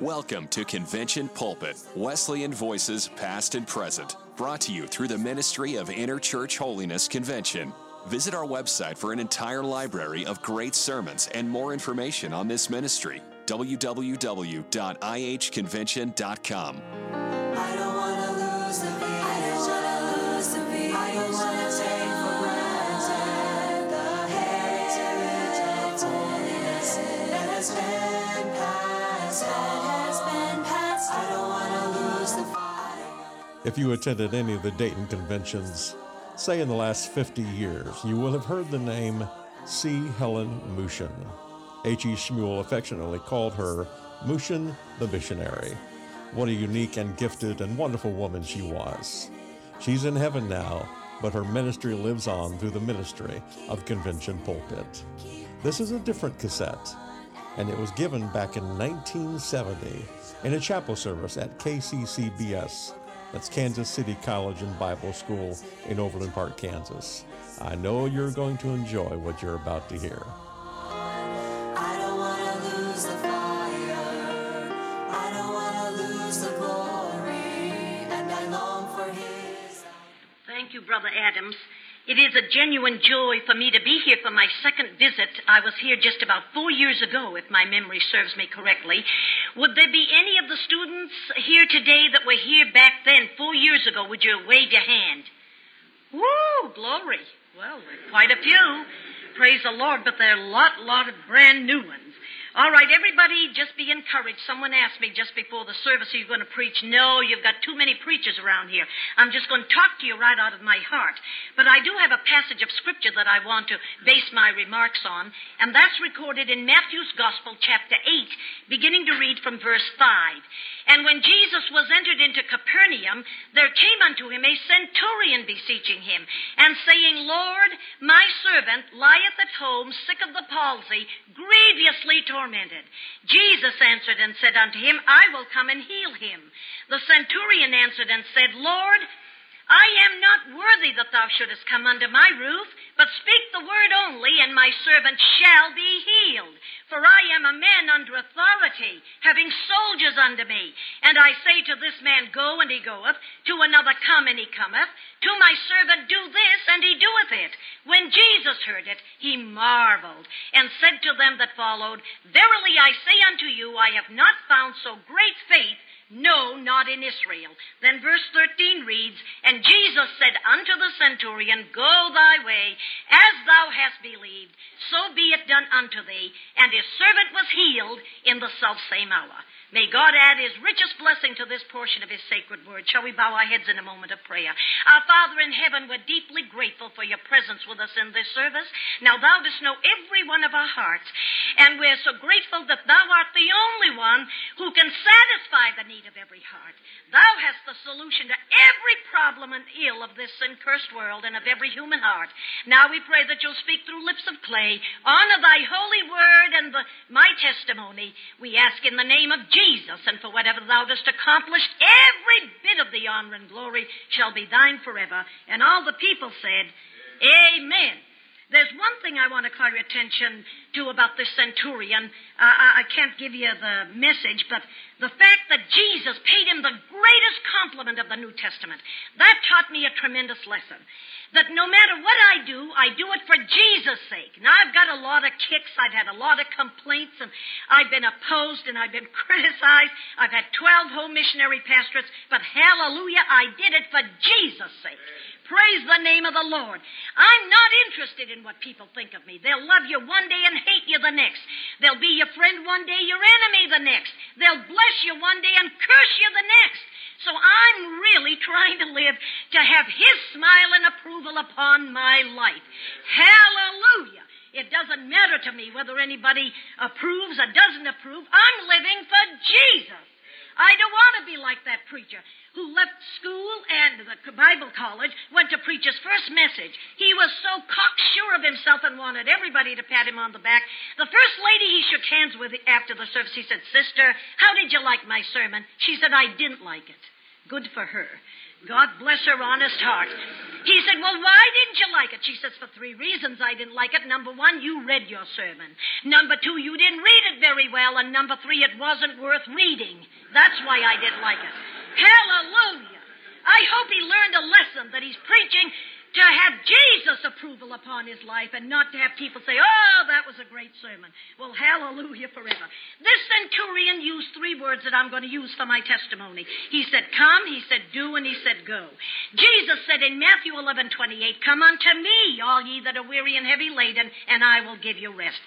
Welcome to Convention Pulpit, Wesleyan Voices Past and Present, brought to you through the Ministry of Inter-Church Holiness Convention. Visit our website for an entire library of great sermons and more information on this ministry www.ihconvention.com. If you attended any of the Dayton conventions, say in the last 50 years, you will have heard the name C. Helen Mooshian. H.E. Schmul affectionately called her Mooshian the Missionary. What a unique and gifted and wonderful woman she was. She's in heaven now, but her ministry lives on through the ministry of Convention Pulpit. This is a different cassette, and it was given back in 1970 in a chapel service at KCCBS. That's Kansas City College and Bible School in Overland Park, Kansas. I know you're going to enjoy what you're about to hear. It is a genuine joy for me to be here for my second visit. I was here just about four years ago, if my memory serves me correctly. Would there be any of the students here today that were here back then, four years ago? Would you wave your hand? Woo, glory. Well, quite a few. Praise the Lord, but there are a lot, lot of brand new ones. All right, everybody, just be encouraged. Someone asked me just before the service, are you going to preach? No, you've got too many preachers around here. I'm just going to talk to you right out of my heart. But I do have a passage of scripture that I want to base my remarks on, and that's recorded in Matthew's Gospel, chapter 8, beginning to read from verse 5. And when Jesus was entered into Capernaum, there came unto him a centurion beseeching him, and saying, Lord, my servant lieth at home, sick of the palsy, grievously tormented. Jesus answered and said unto him, I will come and heal him. The centurion answered and said, Lord, I am not worthy that thou shouldest come under my roof, but speak the word only, and my servant shall be healed. For I am a man under authority, having soldiers under me. And I say to this man, Go, and he goeth, to another, Come, and he cometh, to my servant, Do this, and he doeth it. When Jesus heard it, he marveled, and said to them that followed, Verily I say unto you, I have not found so great faith no, not in Israel. Then verse 13 reads, And Jesus said unto the centurion, Go thy way, as thou hast believed, so be it done unto thee. And his servant was healed in the selfsame hour. May God add his richest blessing to this portion of his sacred word. Shall we bow our heads in a moment of prayer? Our Father in heaven, we're deeply grateful for your presence with us in this service. Now thou dost know every one of our hearts, and we're so grateful that thou art the only one who can satisfy the need of every heart. Thou hast the solution to every problem and ill of this sin cursed world and of every human heart. Now we pray that you'll speak through lips of clay, honor thy holy word and the, my testimony. We ask in the name of Jesus, and for whatever thou dost accomplish, every bit of the honor and glory shall be thine forever. And all the people said, Amen. There's one thing I want to call your attention to about this centurion. Uh, I, can't give you the message, but the fact that Jesus paid him the greatest compliment of the New Testament, that taught me a tremendous lesson. That no matter what I do, I do it for Jesus' sake. Now, I've got a lot of kicks. I've had a lot of complaints, and I've been opposed and I've been criticized. I've had 12 home missionary pastorates, but hallelujah, I did it for Jesus' sake. Praise the name of the Lord. I'm not interested in what people think of me. They'll love you one day and hate you the next. They'll be your friend one day, your enemy the next. They'll bless you one day and curse you the next. So I'm really trying to live to have His smile and approval upon my life. Hallelujah. It doesn't matter to me whether anybody approves or doesn't approve. I'm living for Jesus. I don't want to be like that preacher who left school and the Bible college, went to preach his first message. He was so cocksure of himself and wanted everybody to pat him on the back. The first lady he shook hands with after the service, he said, Sister, how did you like my sermon? She said, I didn't like it. Good for her. God bless her honest heart. He said, Well, why didn't you like it? She says, For three reasons I didn't like it. Number one, you read your sermon. Number two, you didn't read it very well. And number three, it wasn't worth reading. That's why I didn't like it. Hallelujah. I hope he learned a lesson that he's preaching to have Jesus' approval upon his life and not to have people say, oh, that was a great sermon. Well, hallelujah forever. This centurion used three words that I'm going to use for my testimony. He said, come, he said, do, and he said, go. Jesus said in Matthew 11, 28, come unto me, all ye that are weary and heavy laden, and I will give you rest.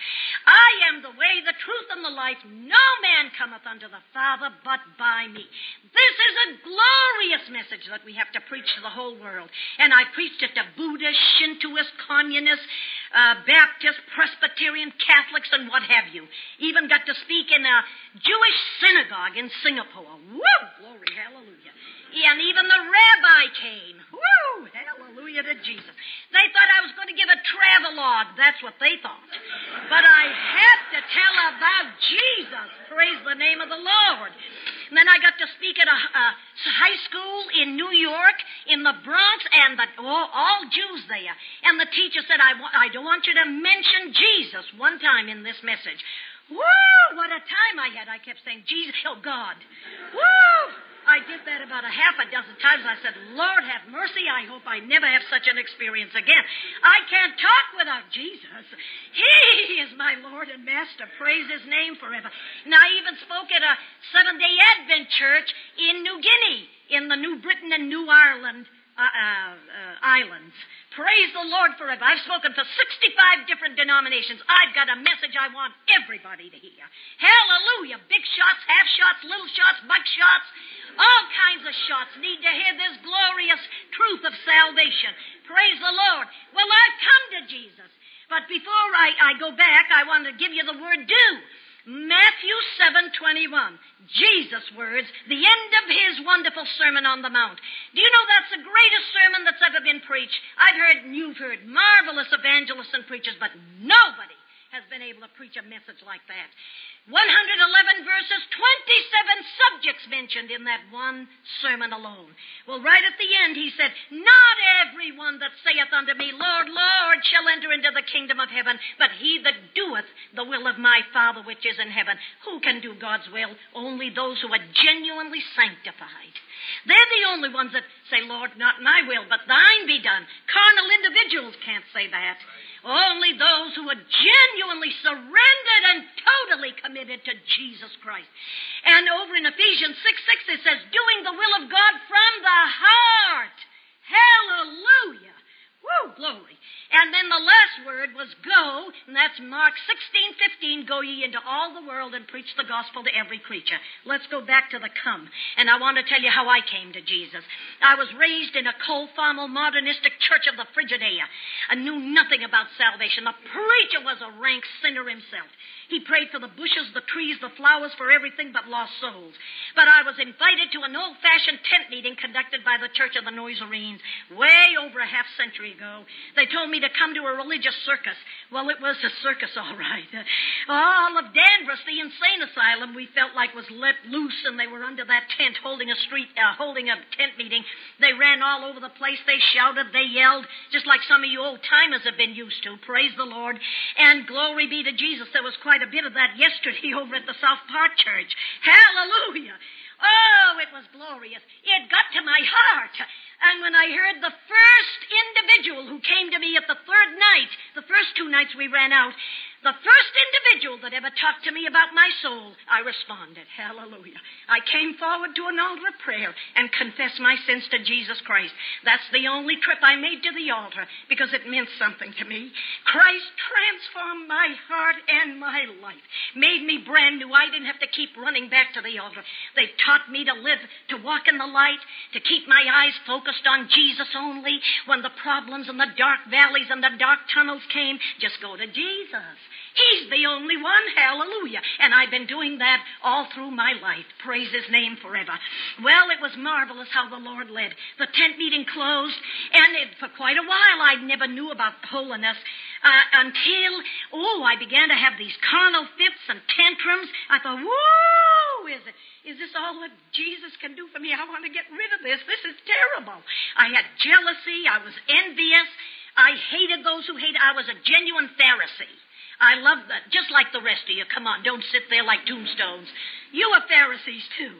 I am the way, the truth, and the life. No man cometh unto the Father but by me. This is a glorious message that we have to preach to the whole world. And I preached it to Buddhists, Shintoists, Communists, uh, Baptists, Presbyterian, Catholics, and what have you. Even got to speak in a Jewish synagogue in Singapore. Woo! Glory, hallelujah. And even the rabbi came. Woo! Hallelujah to Jesus. They thought I was going to give a travelogue. That's what they thought. But I had to tell about Jesus. Praise the name of the Lord. And then I got to speak at a, a high school in New York, in the Bronx, the, all, Jews there. And the teacher said, I, I don't want you to mention Jesus one time in this message. Woo! What a time I had. I kept saying, Jesus, oh God. Woo! I did that about a half a dozen times. I said, Lord, have mercy. I hope I never have such an experience again. I can't talk without Jesus. He is my Lord and Master. Praise His name forever. And I even spoke at a Seventh day Advent church in New Guinea, in the New Britain and New Ireland uh, uh, islands. Praise the Lord forever. I've spoken for 65 different denominations. I've got a message I want everybody to hear. Hallelujah. Big shots, half shots, little shots, buck shots, all kinds of shots need to hear this glorious truth of salvation. Praise the Lord. Well, I've come to Jesus. But before I, I go back, I want to give you the word do. Matthew 7:21. Jesus' words, the end of his wonderful sermon on the mount. Do you know that's the greatest sermon that's ever been preached? I've heard and you've heard marvelous evangelists and preachers, but nobody has been able to preach a message like that. 111 verses, 27 subjects mentioned in that one sermon alone. Well, right at the end, he said, Not everyone that saith unto me, Lord, Lord, shall enter into the kingdom of heaven, but he that doeth the will of my Father which is in heaven. Who can do God's will? Only those who are genuinely sanctified. They're the only ones that say, Lord, not my will, but thine be done. Carnal individuals can't say that. Only those who are genuinely surrendered and totally committed to Jesus Christ. And over in Ephesians 6 6, it says, doing the will of God from the heart. Hallelujah. Woo, glory. And then the last word was go, and that's Mark 16, 15. Go ye into all the world and preach the gospel to every creature. Let's go back to the come. And I want to tell you how I came to Jesus. I was raised in a cold, formal, modernistic church of the Frigidaire. I knew nothing about salvation. The preacher was a rank sinner himself. He prayed for the bushes, the trees, the flowers, for everything but lost souls. But I was invited to an old fashioned tent meeting conducted by the Church of the Noiserenes way over a half century ago. They told me to come to a religious circus. Well, it was a circus, all right. All of Danvers, the insane asylum, we felt like was let loose, and they were under that tent holding a street, uh, holding a tent meeting. They ran all over the place. They shouted, they yelled, just like some of you old timers have been used to. Praise the Lord. And glory be to Jesus. There was quite a bit of that yesterday over at the South Park Church. Hallelujah. Oh, it was glorious. It got to my heart. And when I heard the first individual who came to me at the third night, the first two nights we ran out, the first individual that ever talked to me about my soul, I responded. Hallelujah. I came forward to an altar of prayer and confessed my sins to Jesus Christ. That's the only trip I made to the altar because it meant something to me. Christ transformed my heart and my life, made me brand new. I didn't have to keep running back to the altar. They taught me to live, to walk in the light, to keep my eyes focused on Jesus only. When the problems and the dark valleys and the dark tunnels came, just go to Jesus. He's the only one. Hallelujah. And I've been doing that all through my life. Praise his name forever. Well, it was marvelous how the Lord led. The tent meeting closed, and it, for quite a while I never knew about holiness uh, until, oh, I began to have these carnal fits and tantrums. I thought, whoa! Is? Is this all that Jesus can do for me? I want to get rid of this. This is terrible. I had jealousy. I was envious. I hated those who hated. I was a genuine Pharisee. I love that, just like the rest of you. Come on, don't sit there like tombstones. You were Pharisees too.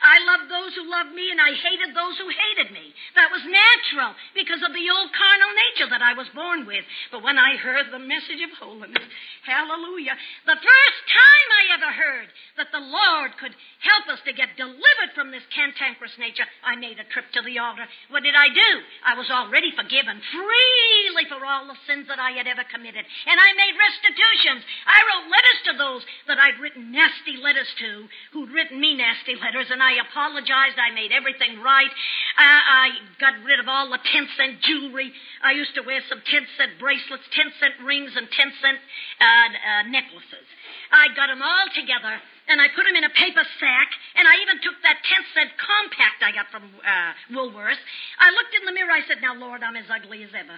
I loved those who loved me, and I hated those who hated me. That was natural because of the old carnal nature that I was born with. But when I heard the message of holiness, hallelujah, the first time I ever heard that the Lord could help us to get delivered from this cantankerous nature, I made a trip to the altar. What did I do? I was already forgiven freely for all the sins that I had ever committed. And I made restitutions. I wrote letters to those that I'd written nasty letters to who'd written me nasty letters, and I apologized. I made everything right. I, I got rid of all the 10 cent jewelry. I used to wear some 10 cent bracelets, 10 cent rings, and 10 cent uh, uh, necklaces. I got them all together, and I put them in a paper sack, and I even took that 10 cent compact I got from uh, Woolworths. I looked in the mirror. I said, Now, Lord, I'm as ugly as ever.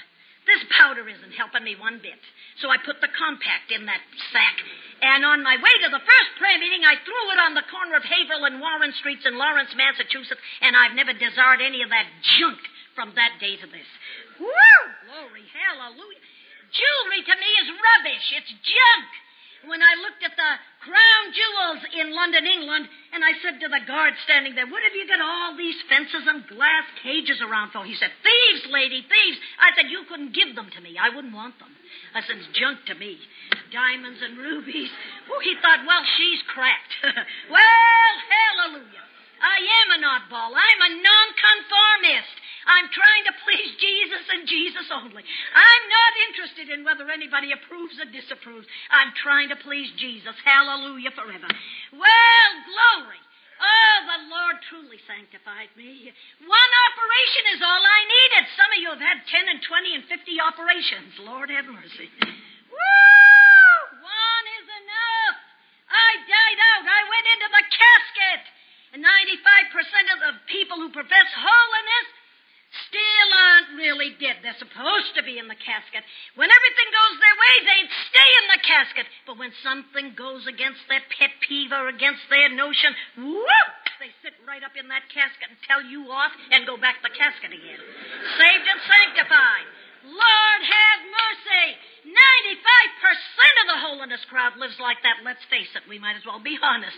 This powder isn't helping me one bit. So I put the compact in that sack. And on my way to the first prayer meeting, I threw it on the corner of Haverhill and Warren Streets in Lawrence, Massachusetts. And I've never desired any of that junk from that day to this. Woo! Glory, hallelujah. Jewelry to me is rubbish. It's junk when I looked at the crown jewels in London, England, and I said to the guard standing there, What have you got all these fences and glass cages around for? He said, Thieves, lady, thieves. I said, You couldn't give them to me. I wouldn't want them. I said, It's junk to me. Diamonds and rubies. Oh, he thought, Well, she's cracked. well, hallelujah. I am an oddball. I'm a nonconformist. I'm trying to please Jesus and Jesus only. I'm not interested in whether anybody approves or disapproves. I'm trying to please Jesus. Hallelujah forever. Well, glory. Oh, the Lord truly sanctified me. One operation is all I needed. Some of you have had 10 and 20 and 50 operations. Lord have mercy. Woo! One is enough. I died out. I went into the casket. And 95% of the people who profess holiness still aren't really dead. They're supposed to be in the casket. When everything goes their way, they'd stay in the casket. But when something goes against their pet peeve or against their notion, whoop, they sit right up in that casket and tell you off and go back the casket again. Saved and sanctified. Lord have mercy. 95% of the holiness crowd lives like that. Let's face it, we might as well be honest.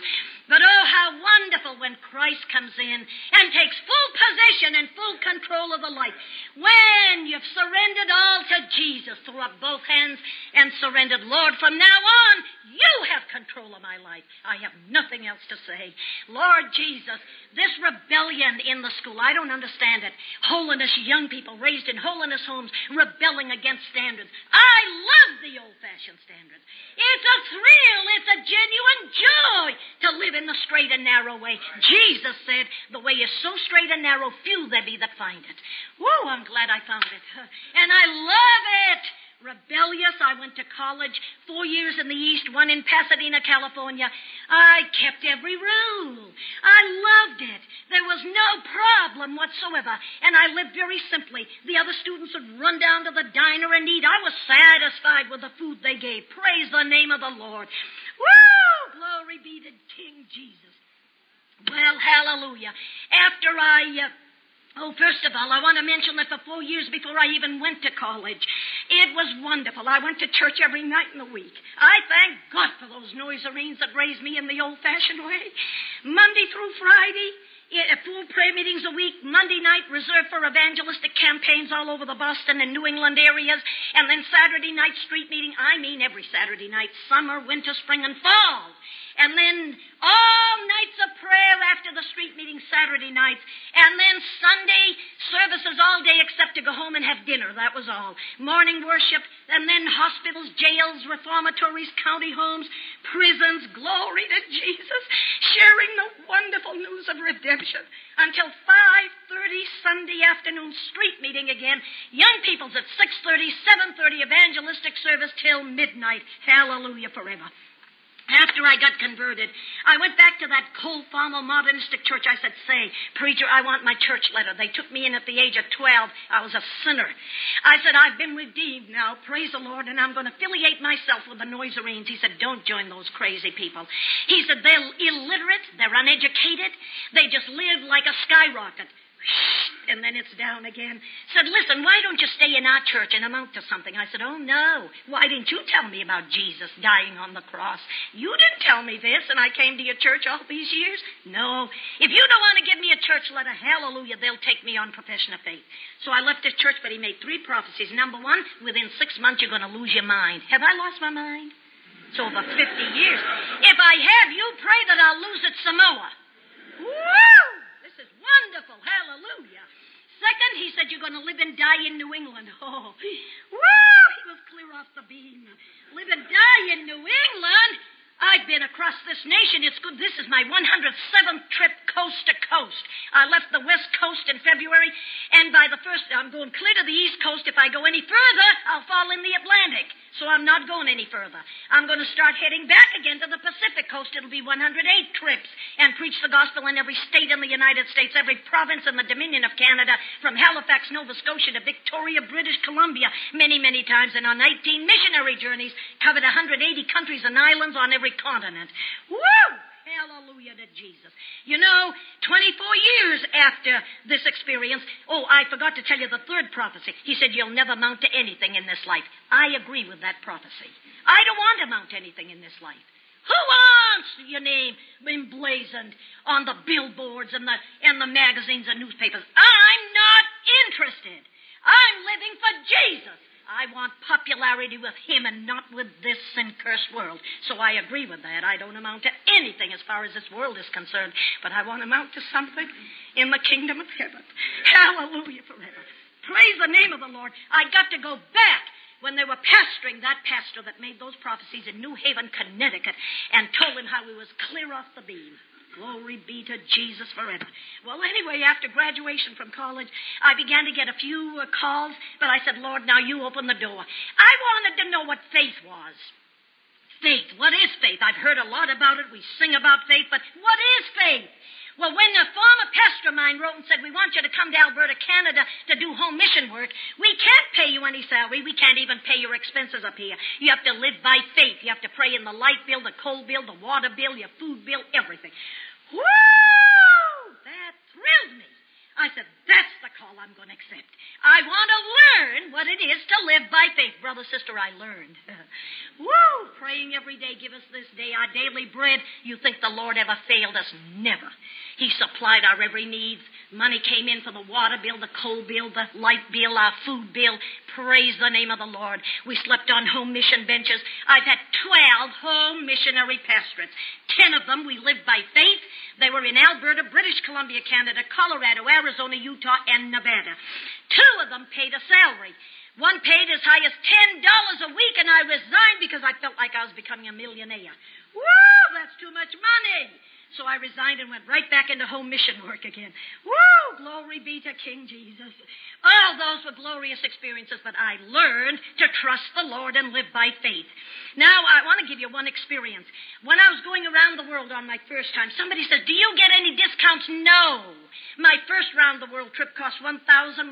But oh, how wonderful when Christ comes in and takes full possession and full control of the life. When you've surrendered all to Jesus, threw up both hands and surrendered, Lord, from now on, you have control of my life. I have nothing else to say. Lord Jesus, this rebellion in the school, I don't understand it. Holiness, young people raised in holiness homes, rebelling against standards. I love the old fashioned standards. It's a thrill, it's a genuine joy to live in the straight and narrow way. Jesus said, The way is so straight and narrow, few there be that find it. Whoa, I'm glad I found it. And I love it rebellious. I went to college four years in the East, one in Pasadena, California. I kept every rule. I loved it. There was no problem whatsoever. And I lived very simply. The other students would run down to the diner and eat. I was satisfied with the food they gave. Praise the name of the Lord. Woo! Glory be to King Jesus. Well, hallelujah. After I. Uh, Oh, first of all, I want to mention that for four years before I even went to college, it was wonderful. I went to church every night in the week. I thank God for those noisereens that raised me in the old fashioned way. Monday through Friday, four prayer meetings a week, Monday night reserved for evangelistic campaigns all over the Boston and New England areas, and then Saturday night street meeting. I mean every Saturday night, summer, winter, spring, and fall. And then all nights of prayer after the street meeting Saturday nights. And then Sunday services all day except to go home and have dinner. That was all. Morning worship. And then hospitals, jails, reformatories, county homes, prisons. Glory to Jesus. Sharing the wonderful news of redemption. Until 5.30 Sunday afternoon street meeting again. Young people's at 6.30, 7.30 evangelistic service till midnight. Hallelujah forever. After I got converted, I went back to that cold, formal, modernistic church. I said, Say, preacher, I want my church letter. They took me in at the age of 12. I was a sinner. I said, I've been redeemed now, praise the Lord, and I'm going to affiliate myself with the Noiserenes. He said, Don't join those crazy people. He said, They're illiterate, they're uneducated, they just live like a skyrocket and then it's down again. Said, listen, why don't you stay in our church and amount to something? I said, oh no. Why didn't you tell me about Jesus dying on the cross? You didn't tell me this, and I came to your church all these years? No. If you don't want to give me a church letter, hallelujah, they'll take me on profession of faith. So I left his church, but he made three prophecies. Number one, within six months you're going to lose your mind. Have I lost my mind? So over 50 years. If I have, you pray that I'll lose it Samoa. Woo! Wonderful. Hallelujah. Second, he said, You're going to live and die in New England. Oh, woo! He was clear off the beam. Live and die in New England? I've been across this nation. It's good. This is my 107th trip coast to coast. I left the West Coast in February, and by the first, I'm going clear to the East Coast. If I go any further, I'll fall in the Atlantic. So I'm not going any further. I'm going to start heading back again to the Pacific Coast. It'll be 108 trips and preach the gospel in every state in the United States, every province in the Dominion of Canada, from Halifax, Nova Scotia to Victoria, British Columbia, many, many times, and on 19 missionary journeys, covered 180 countries and islands on every continent. Woo! Hallelujah to Jesus. You know, 24 years after this experience, oh, I forgot to tell you the third prophecy. He said, You'll never mount to anything in this life. I agree with that prophecy. I don't want to mount to anything in this life. Who wants your name emblazoned on the billboards and the, and the magazines and newspapers? I'm not interested. I'm living for Jesus. I want popularity with him and not with this sin cursed world. So I agree with that. I don't amount to anything as far as this world is concerned, but I want to amount to something in the kingdom of heaven. Hallelujah forever. Praise the name of the Lord. I got to go back when they were pastoring that pastor that made those prophecies in New Haven, Connecticut, and told him how he was clear off the beam. Glory be to Jesus forever. Well, anyway, after graduation from college, I began to get a few uh, calls, but I said, Lord, now you open the door. I wanted to know what faith was. Faith. What is faith? I've heard a lot about it. We sing about faith, but what is faith? Well, when a former pastor of mine wrote and said, We want you to come to Alberta, Canada to do home mission work, we can't pay you any salary. We can't even pay your expenses up here. You have to live by faith. You have to pray in the light bill, the coal bill, the water bill, your food bill, everything. Woo! That thrilled me. I said, that's the call I'm going to accept. I want to learn what it is to live by faith. Brother, sister, I learned. Woo! Praying every day, give us this day our daily bread. You think the Lord ever failed us? Never. He supplied our every need. Money came in for the water bill, the coal bill, the light bill, our food bill. Praise the name of the Lord. We slept on home mission benches. I've had 12 home missionary pastorates. Ten of them we lived by faith. They were in Alberta, British Columbia, Canada, Colorado, Arizona, Utah, and Nevada. Two of them paid a salary. One paid as high as $10 a week, and I resigned because I felt like I was becoming a millionaire. Woo! That's too much money. So I resigned and went right back into home mission work again. Woo! Glory be to King Jesus. All those were glorious experiences, but I learned to trust the Lord and live by faith. Now, I want to give you one experience. When I was going around the world on my first time, somebody said, Do you get any discounts? No. My first round the world trip cost $1,112.78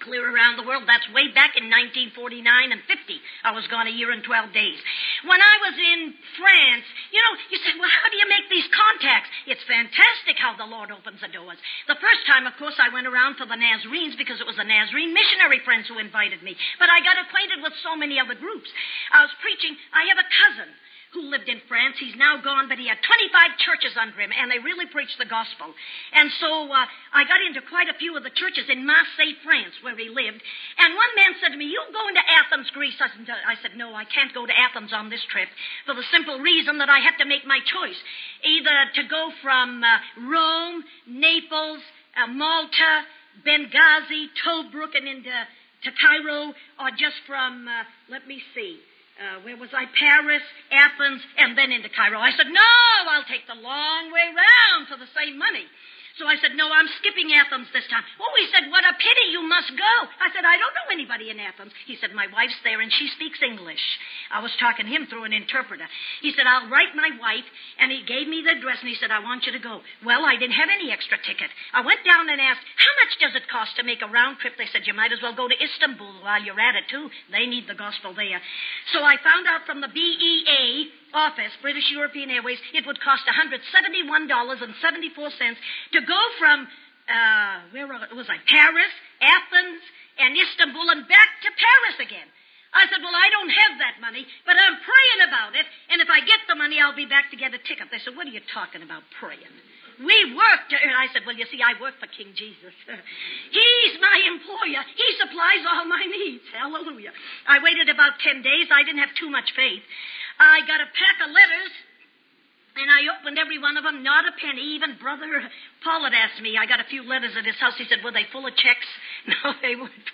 clear around the world. That's way back in 1949 and 50. I was gone a year and 12 days. When I was in France, you know, you said, well, how do you make these contacts? It's fantastic how the Lord opens the doors. The first time, of course, I went around for the Nazarenes because it was the Nazarene missionary friends who invited me. But I got acquainted with so many other groups. I was preaching. I have a cousin who lived in France. He's now gone, but he had 25 churches under him, and they really preached the gospel. And so uh, I got into quite a few of the churches in Marseille, France, where he lived. And one man said to me, You going to Athens, Greece? I said, I said, No, I can't go to Athens on this trip for the simple reason that I have to make my choice either to go from uh, Rome, Naples, uh, Malta, Benghazi, Tobruk, and into to Cairo, or just from, uh, let me see, uh, where was I? Paris, Athens, and then into Cairo. I said, no, I'll take the long way round for the same money. So I said, No, I'm skipping Athens this time. Oh, he said, What a pity you must go. I said, I don't know anybody in Athens. He said, My wife's there and she speaks English. I was talking to him through an interpreter. He said, I'll write my wife, and he gave me the address and he said, I want you to go. Well, I didn't have any extra ticket. I went down and asked, How much does it cost to make a round trip? They said, You might as well go to Istanbul while you're at it, too. They need the gospel there. So I found out from the BEA office, British European Airways, it would cost $171.74 to go from, uh, where was I? Paris, Athens, and Istanbul, and back to Paris again. I said, Well, I don't have that money, but I'm praying about it, and if I get the money, I'll be back to get a ticket. They said, What are you talking about praying? We work to earn. I said, Well, you see, I work for King Jesus. He's my employer. He supplies all my needs. Hallelujah. I waited about 10 days. I didn't have too much faith. I got a pack of letters, and I opened every one of them, not a penny. Even Brother Paul had asked me. I got a few letters at his house. He said, Were they full of checks? No, they weren't.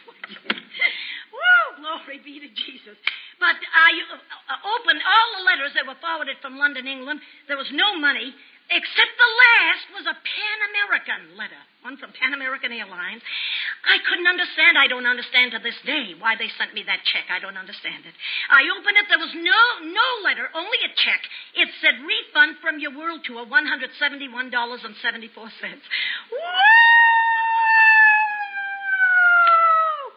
Woo! Glory be to Jesus. But I uh, opened all the letters that were forwarded from London, England. There was no money. Except the last was a Pan American letter, one from Pan American Airlines. I couldn't understand. I don't understand to this day why they sent me that check. I don't understand it. I opened it. There was no no letter, only a check. It said refund from your world tour, one hundred seventy-one dollars and seventy-four cents.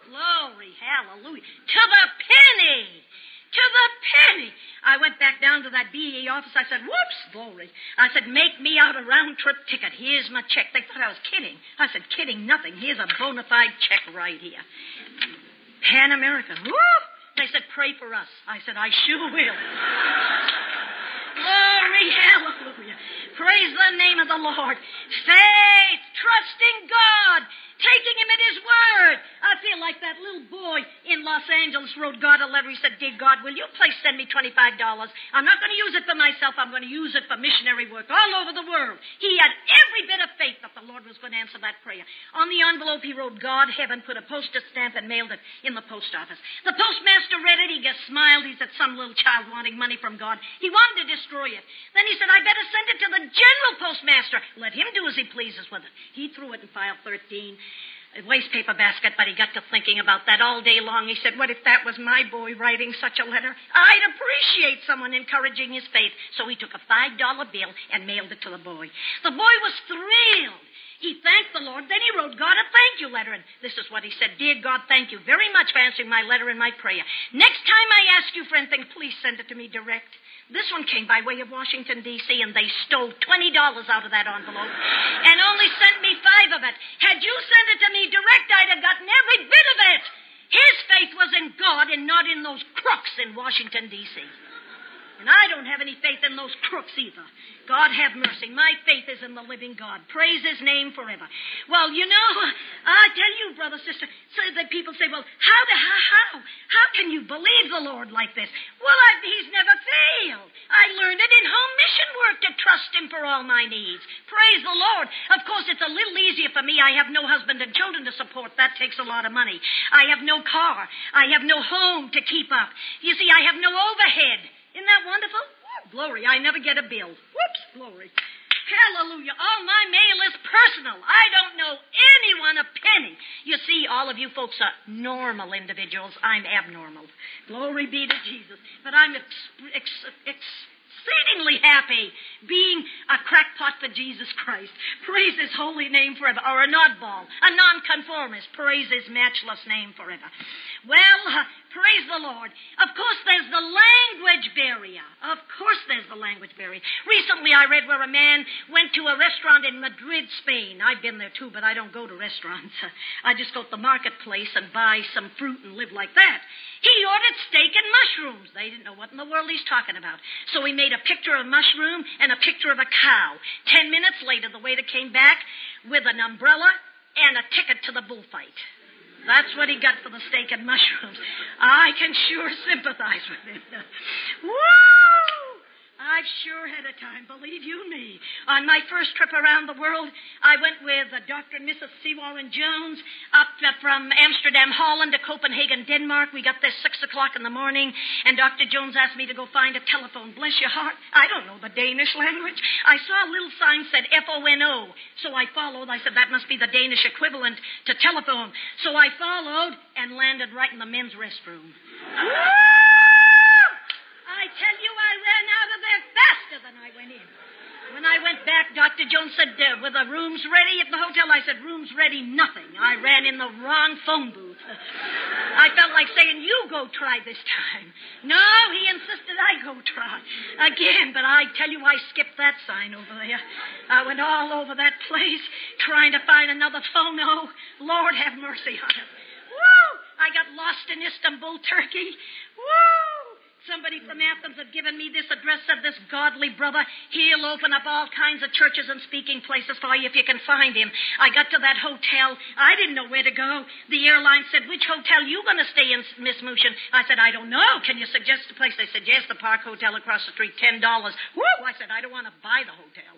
Glory, hallelujah, to the penny. To the penny. I went back down to that BE office. I said, whoops, glory. I said, make me out a round trip ticket. Here's my check. They thought I was kidding. I said, kidding nothing. Here's a bona fide check right here. Pan American. Woo! They said, pray for us. I said, I sure will. Glory, hallelujah. Praise the name of the Lord. Faith, trusting God, taking Him at His word. I feel like that little boy in Los Angeles wrote God a letter. He said, Dear God, will you please send me $25? I'm not going to use it for myself. I'm going to use it for missionary work all over the world. He had every bit of faith that the Lord was going to answer that prayer. On the envelope, he wrote God, heaven, put a postage stamp, and mailed it in the post office. The postmaster read it. He just smiled. He said, Some little child wanting money from God. He wanted to destroy it. Then he said, I better send it to the general postmaster. Let him do as he pleases with it. He threw it in file 13 a wastepaper basket, but he got to thinking about that all day long. He said, What if that was my boy writing such a letter? I'd appreciate someone encouraging his faith. So he took a $5 bill and mailed it to the boy. The boy was thrilled. He thanked the Lord. Then he wrote God a thank you letter. And this is what he said Dear God, thank you very much for answering my letter and my prayer. Next time I ask you for anything, please send it to me direct. This one came by way of Washington, D.C., and they stole $20 out of that envelope and only sent me five of it. Had you sent it to me direct, I'd have gotten every bit of it. His faith was in God and not in those crooks in Washington, D.C. And I don't have any faith in those crooks either. God have mercy. My faith is in the living God. Praise his name forever. Well, you know, I tell you, brother, sister, so that people say, well, how, how, how, how can you believe the Lord like this? Well, I, he's never failed. I learned it in home mission work to trust him for all my needs. Praise the Lord. Of course, it's a little easier for me. I have no husband and children to support. That takes a lot of money. I have no car. I have no home to keep up. You see, I have no overhead. Isn't that wonderful? Glory, I never get a bill. Whoops, glory. Hallelujah. All my mail is personal. I don't know anyone a penny. You see, all of you folks are normal individuals. I'm abnormal. Glory be to Jesus. But I'm ex- ex- ex- exceedingly happy being a crackpot for Jesus Christ. Praise his holy name forever. Or an oddball, a nonconformist. Praise his matchless name forever. Well, praise the Lord. Of course, there's the language barrier. Of course, there's the language barrier. Recently, I read where a man went to a restaurant in Madrid, Spain. I've been there too, but I don't go to restaurants. I just go to the marketplace and buy some fruit and live like that. He ordered steak and mushrooms. They didn't know what in the world he's talking about. So he made a picture of a mushroom and a picture of a cow. Ten minutes later, the waiter came back with an umbrella and a ticket to the bullfight. That's what he got for the steak and mushrooms. I can sure sympathize with him. Woo! I've sure had a time, believe you me. On my first trip around the world, I went with uh, Dr. and Mrs. C. Warren Jones up uh, from Amsterdam, Holland to Copenhagen, Denmark. We got there six o'clock in the morning, and Dr. Jones asked me to go find a telephone. Bless your heart, I don't know the Danish language. I saw a little sign said F-O-N-O, so I followed. I said that must be the Danish equivalent to telephone. So I followed and landed right in the men's restroom. I tell you, I ran out of there faster than I went in. When I went back, Dr. Jones said, uh, Were the rooms ready at the hotel? I said, Rooms ready, nothing. I ran in the wrong phone booth. I felt like saying, You go try this time. No, he insisted I go try again, but I tell you, I skipped that sign over there. I went all over that place trying to find another phone. Oh, Lord have mercy on us. Woo! I got lost in Istanbul, Turkey. Woo! Somebody from Athens had given me this address, of this godly brother, he'll open up all kinds of churches and speaking places for you if you can find him. I got to that hotel. I didn't know where to go. The airline said, which hotel you going to stay in, Miss Mooshian? I said, I don't know. Can you suggest a place? They said, yes, the Park Hotel across the street, $10. Woo! I said, I don't want to buy the hotel.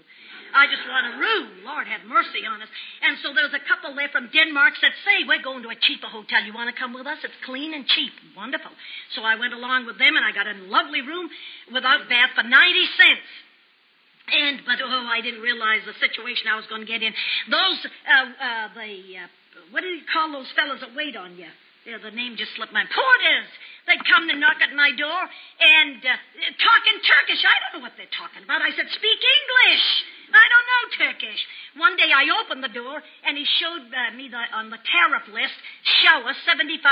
I just want a room. Lord have mercy on us. And so there was a couple there from Denmark said, say, we're going to a cheaper hotel. You want to come with us? It's clean and cheap. Wonderful. So I went along with them and I got a lovely room without bath for 90 cents. And, but oh, I didn't realize the situation I was going to get in. Those, uh, uh, the, uh, what do you call those fellows that wait on you? Yeah, the name just slipped my porters. They'd come to knock at my door and uh, talk in Turkish. I don't know what they're talking about. I said, speak English. I don't know Turkish. One day I opened the door and he showed uh, me the, on the tariff list, shower 75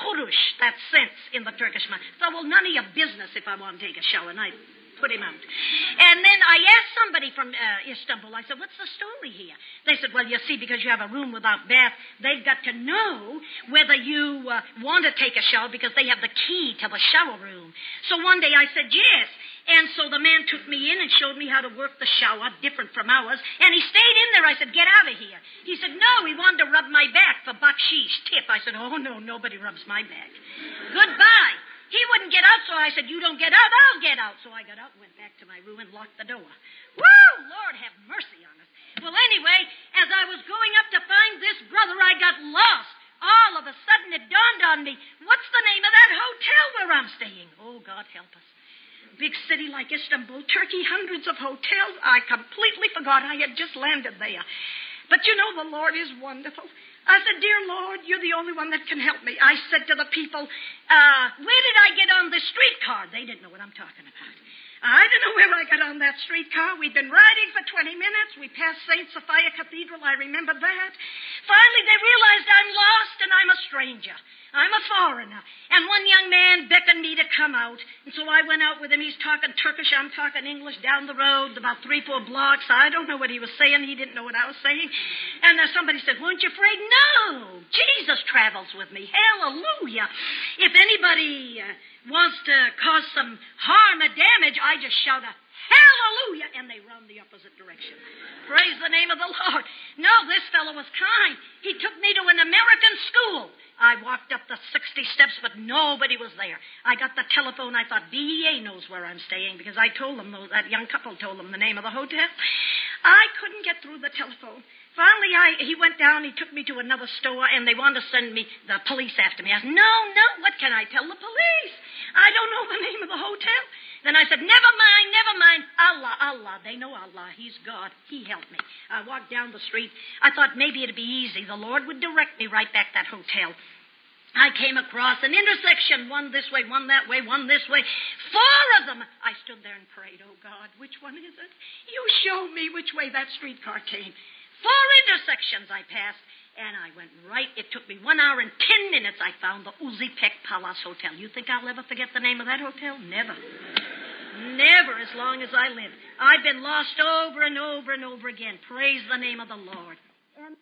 kurush, that's cents in the Turkish money. So, well, none of your business if I want to take a shower. And I put him out. And then I asked somebody from uh, Istanbul, I said, what's the story here? They said, well, you see, because you have a room without bath, they've got to know whether you uh, want to take a shower because they have the key to the shower room. So one day I said, yes. And so the man took me in and showed me how to work the shower, different from ours. And he stayed in there. I said, get out of here. He said, no, he wanted to rub my back for bakshish, tip. I said, oh, no, nobody rubs my back. Goodbye. He wouldn't get out, so I said, You don't get out, I'll get out. So I got out went back to my room and locked the door. Woo! Lord have mercy on us. Well, anyway, as I was going up to find this brother, I got lost. All of a sudden, it dawned on me what's the name of that hotel where I'm staying? Oh, God help us. Big city like Istanbul, Turkey, hundreds of hotels. I completely forgot I had just landed there. But you know, the Lord is wonderful. I said, Dear Lord, you're the only one that can help me. I said to the people, uh, Where did I get on the streetcar? They didn't know what I'm talking about. I don't know where I got on that streetcar. We'd been riding for 20 minutes. We passed St. Sophia Cathedral. I remember that. Finally, they realized I'm lost and I'm a stranger. I'm a foreigner. And one young man beckoned me to come out. And so I went out with him. He's talking Turkish. I'm talking English down the road, about three, four blocks. I don't know what he was saying. He didn't know what I was saying. And uh, somebody said, Weren't you afraid? No. Jesus travels with me. Hallelujah. If anybody uh, wants to cause some harm or damage, I just shout a Hallelujah! And they run the opposite direction. Praise the name of the Lord. No, this fellow was kind. He took me to an American school. I walked up the 60 steps, but nobody was there. I got the telephone. I thought DEA knows where I'm staying because I told them, that young couple told them the name of the hotel. I couldn't get through the telephone. Finally, I, he went down, he took me to another store, and they wanted to send me, the police after me. I said, no, no, what can I tell the police? I don't know the name of the hotel. Then I said, Never mind, never mind. Allah, Allah. They know Allah. He's God. He helped me. I walked down the street. I thought maybe it'd be easy. The Lord would direct me right back that hotel. I came across an intersection, one this way, one that way, one this way. Four of them. I stood there and prayed, Oh God, which one is it? You show me which way that streetcar came. Four intersections I passed. And I went right. It took me one hour and ten minutes. I found the Uzipek Palace Hotel. You think I'll ever forget the name of that hotel? Never. Never as long as I live. I've been lost over and over and over again. Praise the name of the Lord. And,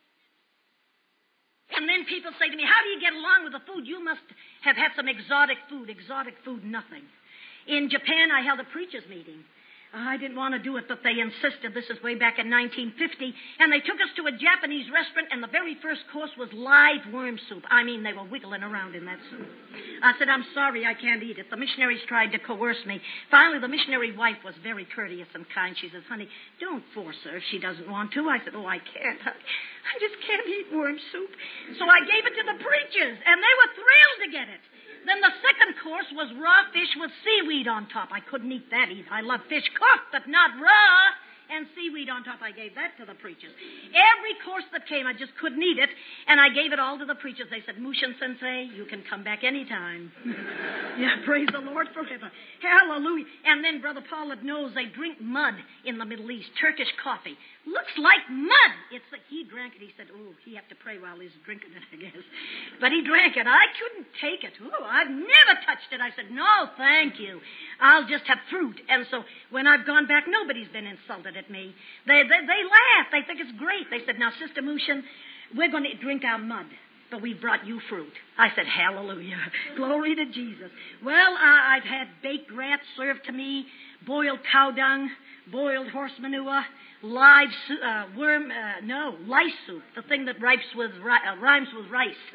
and then people say to me, How do you get along with the food? You must have had some exotic food. Exotic food, nothing. In Japan, I held a preacher's meeting. I didn't want to do it, but they insisted. This is way back in 1950. And they took us to a Japanese restaurant, and the very first course was live worm soup. I mean, they were wiggling around in that soup. I said, I'm sorry, I can't eat it. The missionaries tried to coerce me. Finally, the missionary wife was very courteous and kind. She says, honey, don't force her if she doesn't want to. I said, oh, I can't. I, I just can't eat worm soup. So I gave it to the preachers, and they were thrilled to get it. Then the second course was raw fish with seaweed on top. I couldn't eat that either. I love fish cooked, but not raw. And seaweed on top, I gave that to the preachers. Every course that came, I just couldn't eat it, and I gave it all to the preachers. They said, Mooshian Sensei, you can come back anytime. yeah, praise the Lord forever. Hallelujah. And then Brother Pollard knows they drink mud in the Middle East, Turkish coffee. Looks like mud. It's like he drank it. He said, "Oh, he had to pray while he's drinking it, I guess." But he drank it. I couldn't take it. Oh, I've never touched it. I said, "No, thank you. I'll just have fruit." And so when I've gone back, nobody's been insulted at me. They they, they laugh. They think it's great. They said, "Now, Sister Mooshian, we're going to drink our mud." But we brought you fruit. I said, Hallelujah. Glory to Jesus. Well, I, I've had baked rats served to me, boiled cow dung, boiled horse manure, live uh, worm, uh, no, lice soup, the thing that ripes with, uh, rhymes with rice.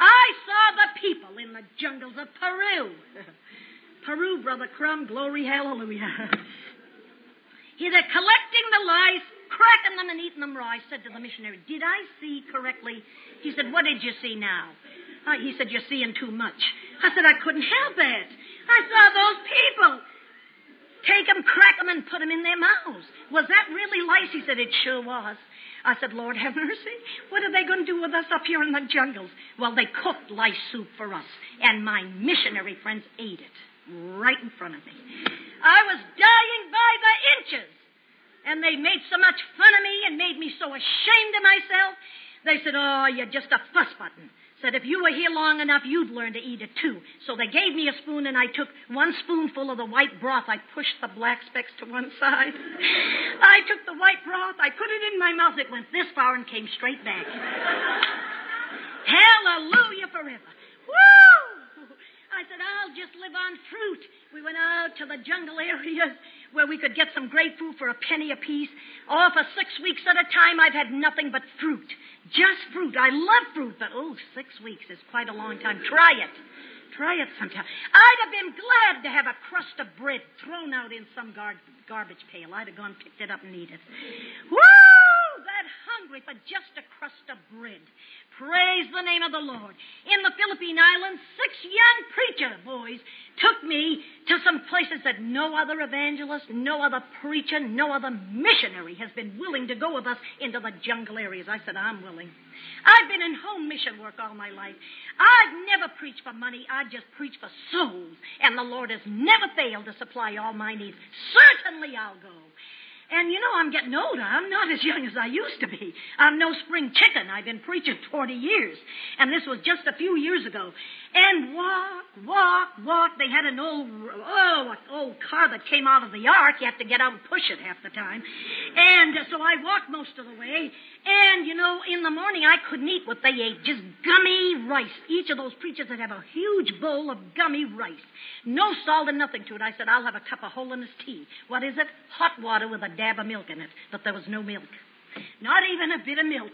I saw the people in the jungles of Peru. Peru, Brother Crumb, glory, hallelujah. Here they're collecting the lice, cracking them and eating them raw. I said to the missionary, Did I see correctly? He said, What did you see now? Uh, he said, You're seeing too much. I said, I couldn't help it. I saw those people. Take them, crack them, and put them in their mouths. Was that really lice? He said, It sure was. I said, Lord have mercy. What are they going to do with us up here in the jungles? Well, they cooked lice soup for us, and my missionary friends ate it right in front of me. I was dying by the inches. And they made so much fun of me and made me so ashamed of myself. They said, Oh, you're just a fuss button. Said, if you were here long enough, you'd learn to eat it too. So they gave me a spoon, and I took one spoonful of the white broth. I pushed the black specks to one side. I took the white broth, I put it in my mouth. It went this far and came straight back. Hallelujah forever. Woo! I said, I'll just live on fruit. We went out to the jungle areas where we could get some grapefruit for a penny apiece. Oh, for six weeks at a time, I've had nothing but fruit. Just fruit. I love fruit, but oh, six weeks is quite a long time. Try it. Try it sometime. I'd have been glad to have a crust of bread thrown out in some gar- garbage pail. I'd have gone and picked it up and eat it. Woo! That hungry for just a crust of bread. Praise the name of the Lord. In the Philippine Islands, six young preacher boys took me to some places that no other evangelist, no other preacher, no other missionary has been willing to go with us into the jungle areas. I said, I'm willing. I've been in home mission work all my life. I've never preached for money. I just preach for souls. And the Lord has never failed to supply all my needs. Certainly I'll go. And you know, I'm getting older. I'm not as young as I used to be. I'm no spring chicken. I've been preaching 40 years. And this was just a few years ago. And walk, walk, walk. They had an old, oh, an old car that came out of the ark. You have to get out and push it half the time. And uh, so I walked most of the way. And, you know, in the morning I couldn't eat what they ate. Just gummy rice. Each of those preachers would have a huge bowl of gummy rice. No salt and nothing to it. I said, I'll have a cup of holiness tea. What is it? Hot water with a dab of milk in it. But there was no milk. Not even a bit of milk.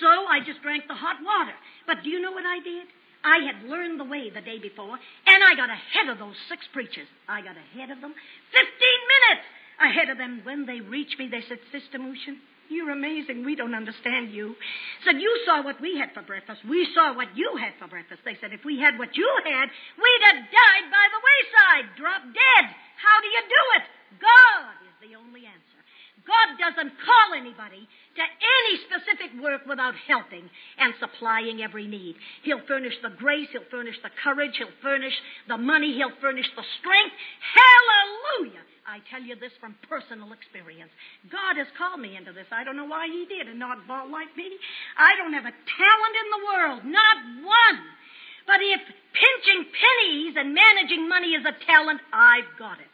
So I just drank the hot water. But do you know what I did? I had learned the way the day before, and I got ahead of those six preachers. I got ahead of them. Fifteen minutes ahead of them. When they reached me, they said, Sister Mooshian, you're amazing. We don't understand you. Said, you saw what we had for breakfast. We saw what you had for breakfast. They said, if we had what you had, we'd have died by the wayside, dropped dead. How do you do it? God is the only answer. God doesn't call anybody to any specific work without helping and supplying every need. He'll furnish the grace, He'll furnish the courage, He'll furnish the money, He'll furnish the strength. Hallelujah! I tell you this from personal experience. God has called me into this. I don't know why He did, a oddball like me. I don't have a talent in the world, not one. But if pinching pennies and managing money is a talent, I've got it.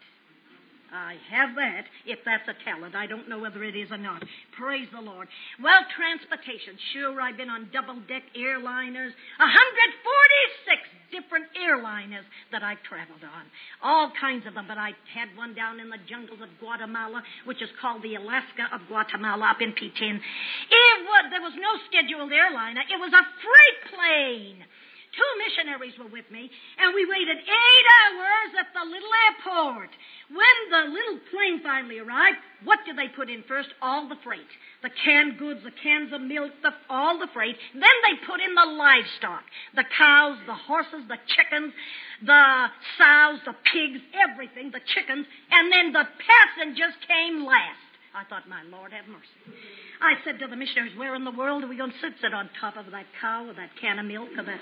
I have that, if that's a talent. I don't know whether it is or not. Praise the Lord. Well, transportation. Sure, I've been on double deck airliners. 146 different airliners that I've traveled on. All kinds of them, but I had one down in the jungles of Guatemala, which is called the Alaska of Guatemala up in Petén. It was, there was no scheduled airliner. It was a freight plane. Two missionaries were with me, and we waited eight hours at the little airport. When the little plane finally arrived, what did they put in first? All the freight. The canned goods, the cans of milk, the, all the freight. Then they put in the livestock. The cows, the horses, the chickens, the sows, the pigs, everything, the chickens. And then the passengers came last. I thought, my Lord, have mercy. I said to the missionaries, where in the world are we going to sit? Sit on top of that cow or that can of milk or that,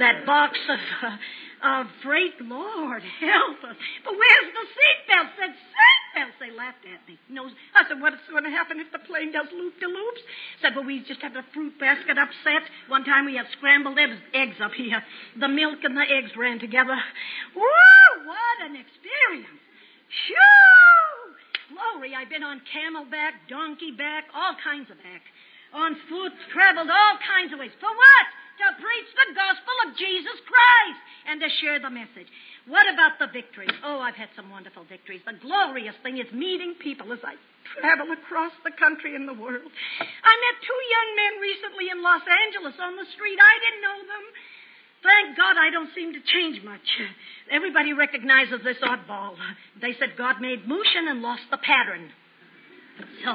that box of, uh, of freight? Lord, help us. But where's the seatbelt? Said seatbelts. They laughed at me. No, I said, what's going to happen if the plane does loop-de-loops? Said, well, we just have the fruit basket upset. One time we had scrambled eggs, eggs up here. The milk and the eggs ran together. Woo! What an experience. Shoo! Glory, I've been on camelback, donkey back, all kinds of back. On foot, traveled all kinds of ways. For what? To preach the gospel of Jesus Christ and to share the message. What about the victories? Oh, I've had some wonderful victories. The glorious thing is meeting people as I travel across the country and the world. I met two young men recently in Los Angeles on the street. I didn't know them. Thank God I don't seem to change much. Everybody recognizes this oddball. They said God made Mooshian and lost the pattern. So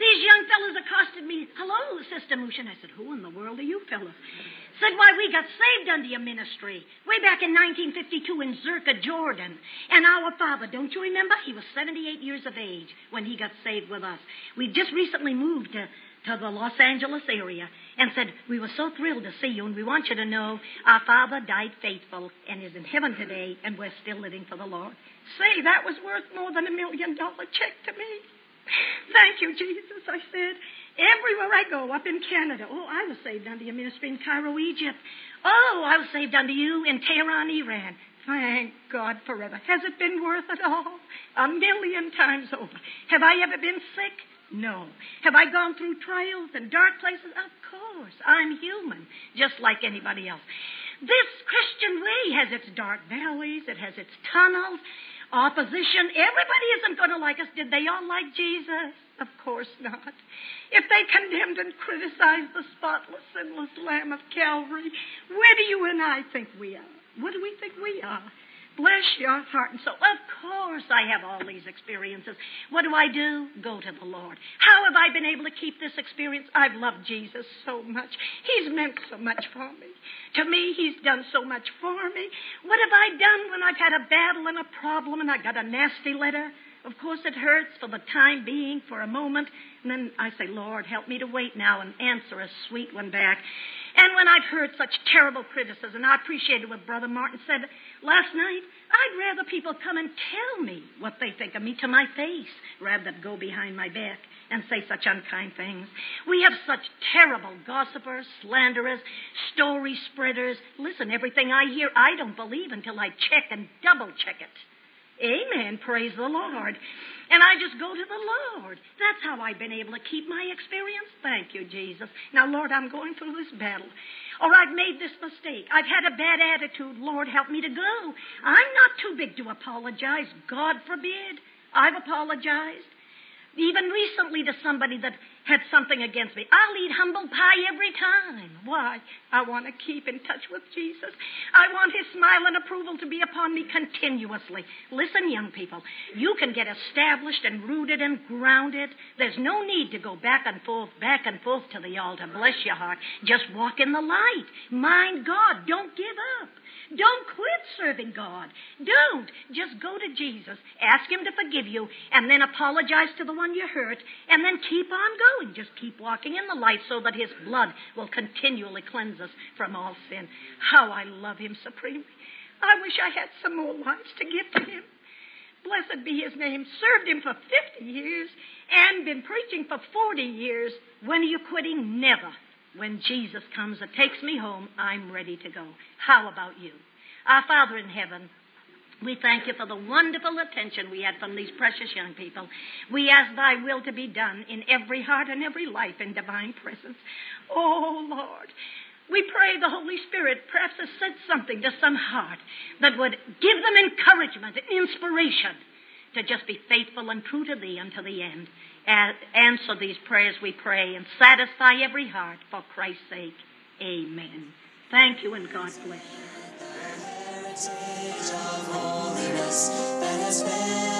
these young fellows accosted me. Hello, Sister Mooshian. I said, Who in the world are you fellows? Said, Why, we got saved under your ministry way back in 1952 in Zerka, Jordan. And our father, don't you remember? He was 78 years of age when he got saved with us. We just recently moved to to the Los Angeles area and said, We were so thrilled to see you, and we want you to know our father died faithful and is in heaven today, and we're still living for the Lord. Say, that was worth more than a million dollar check to me. Thank you, Jesus, I said. Everywhere I go, up in Canada. Oh, I was saved under your ministry in Cairo, Egypt. Oh, I was saved under you in Tehran, Iran. Thank God forever. Has it been worth it all? A million times over. Have I ever been sick? No. Have I gone through trials and dark places? Of course. I'm human, just like anybody else. This Christian way has its dark valleys, it has its tunnels, opposition. Everybody isn't going to like us. Did they all like Jesus? Of course not. If they condemned and criticized the spotless, sinless Lamb of Calvary, where do you and I think we are? What do we think we are? Bless your heart and soul. Of course, I have all these experiences. What do I do? Go to the Lord. How have I been able to keep this experience? I've loved Jesus so much. He's meant so much for me. To me, He's done so much for me. What have I done when I've had a battle and a problem and I got a nasty letter? Of course, it hurts for the time being, for a moment. And then I say, Lord, help me to wait now and answer a sweet one back. And when I've heard such terrible criticism, I appreciated what Brother Martin said last night. I'd rather people come and tell me what they think of me to my face rather than go behind my back and say such unkind things. We have such terrible gossipers, slanderers, story spreaders. Listen, everything I hear, I don't believe until I check and double check it. Amen. Praise the Lord. And I just go to the Lord. That's how I've been able to keep my experience. Thank you, Jesus. Now, Lord, I'm going through this battle. Or I've made this mistake. I've had a bad attitude. Lord, help me to go. I'm not too big to apologize. God forbid. I've apologized. Even recently to somebody that had something against me. I'll eat humble pie every time. Why? I want to keep in touch with Jesus. I want His smile and approval to be upon me continuously. Listen, young people, you can get established and rooted and grounded. There's no need to go back and forth, back and forth to the altar. Bless your heart. Just walk in the light. Mind God. Don't give up. Don't quit serving God. Don't. Just go to Jesus, ask Him to forgive you, and then apologize to the one you hurt, and then keep on going. Just keep walking in the light so that His blood will continually cleanse us from all sin. How I love Him supremely. I wish I had some more lives to give to Him. Blessed be His name. Served Him for 50 years and been preaching for 40 years. When are you quitting? Never. When Jesus comes and takes me home, I'm ready to go. How about you? Our Father in heaven, We thank you for the wonderful attention we had from these precious young people. We ask thy will to be done in every heart and every life in divine presence. Oh, Lord. We pray the Holy Spirit perhaps has said something to some heart that would give them encouragement and inspiration to just be faithful and true to thee until the end. Answer these prayers, we pray, and satisfy every heart for Christ's sake. Amen. Thank you, and God bless you.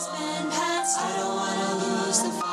I don't want to lose. The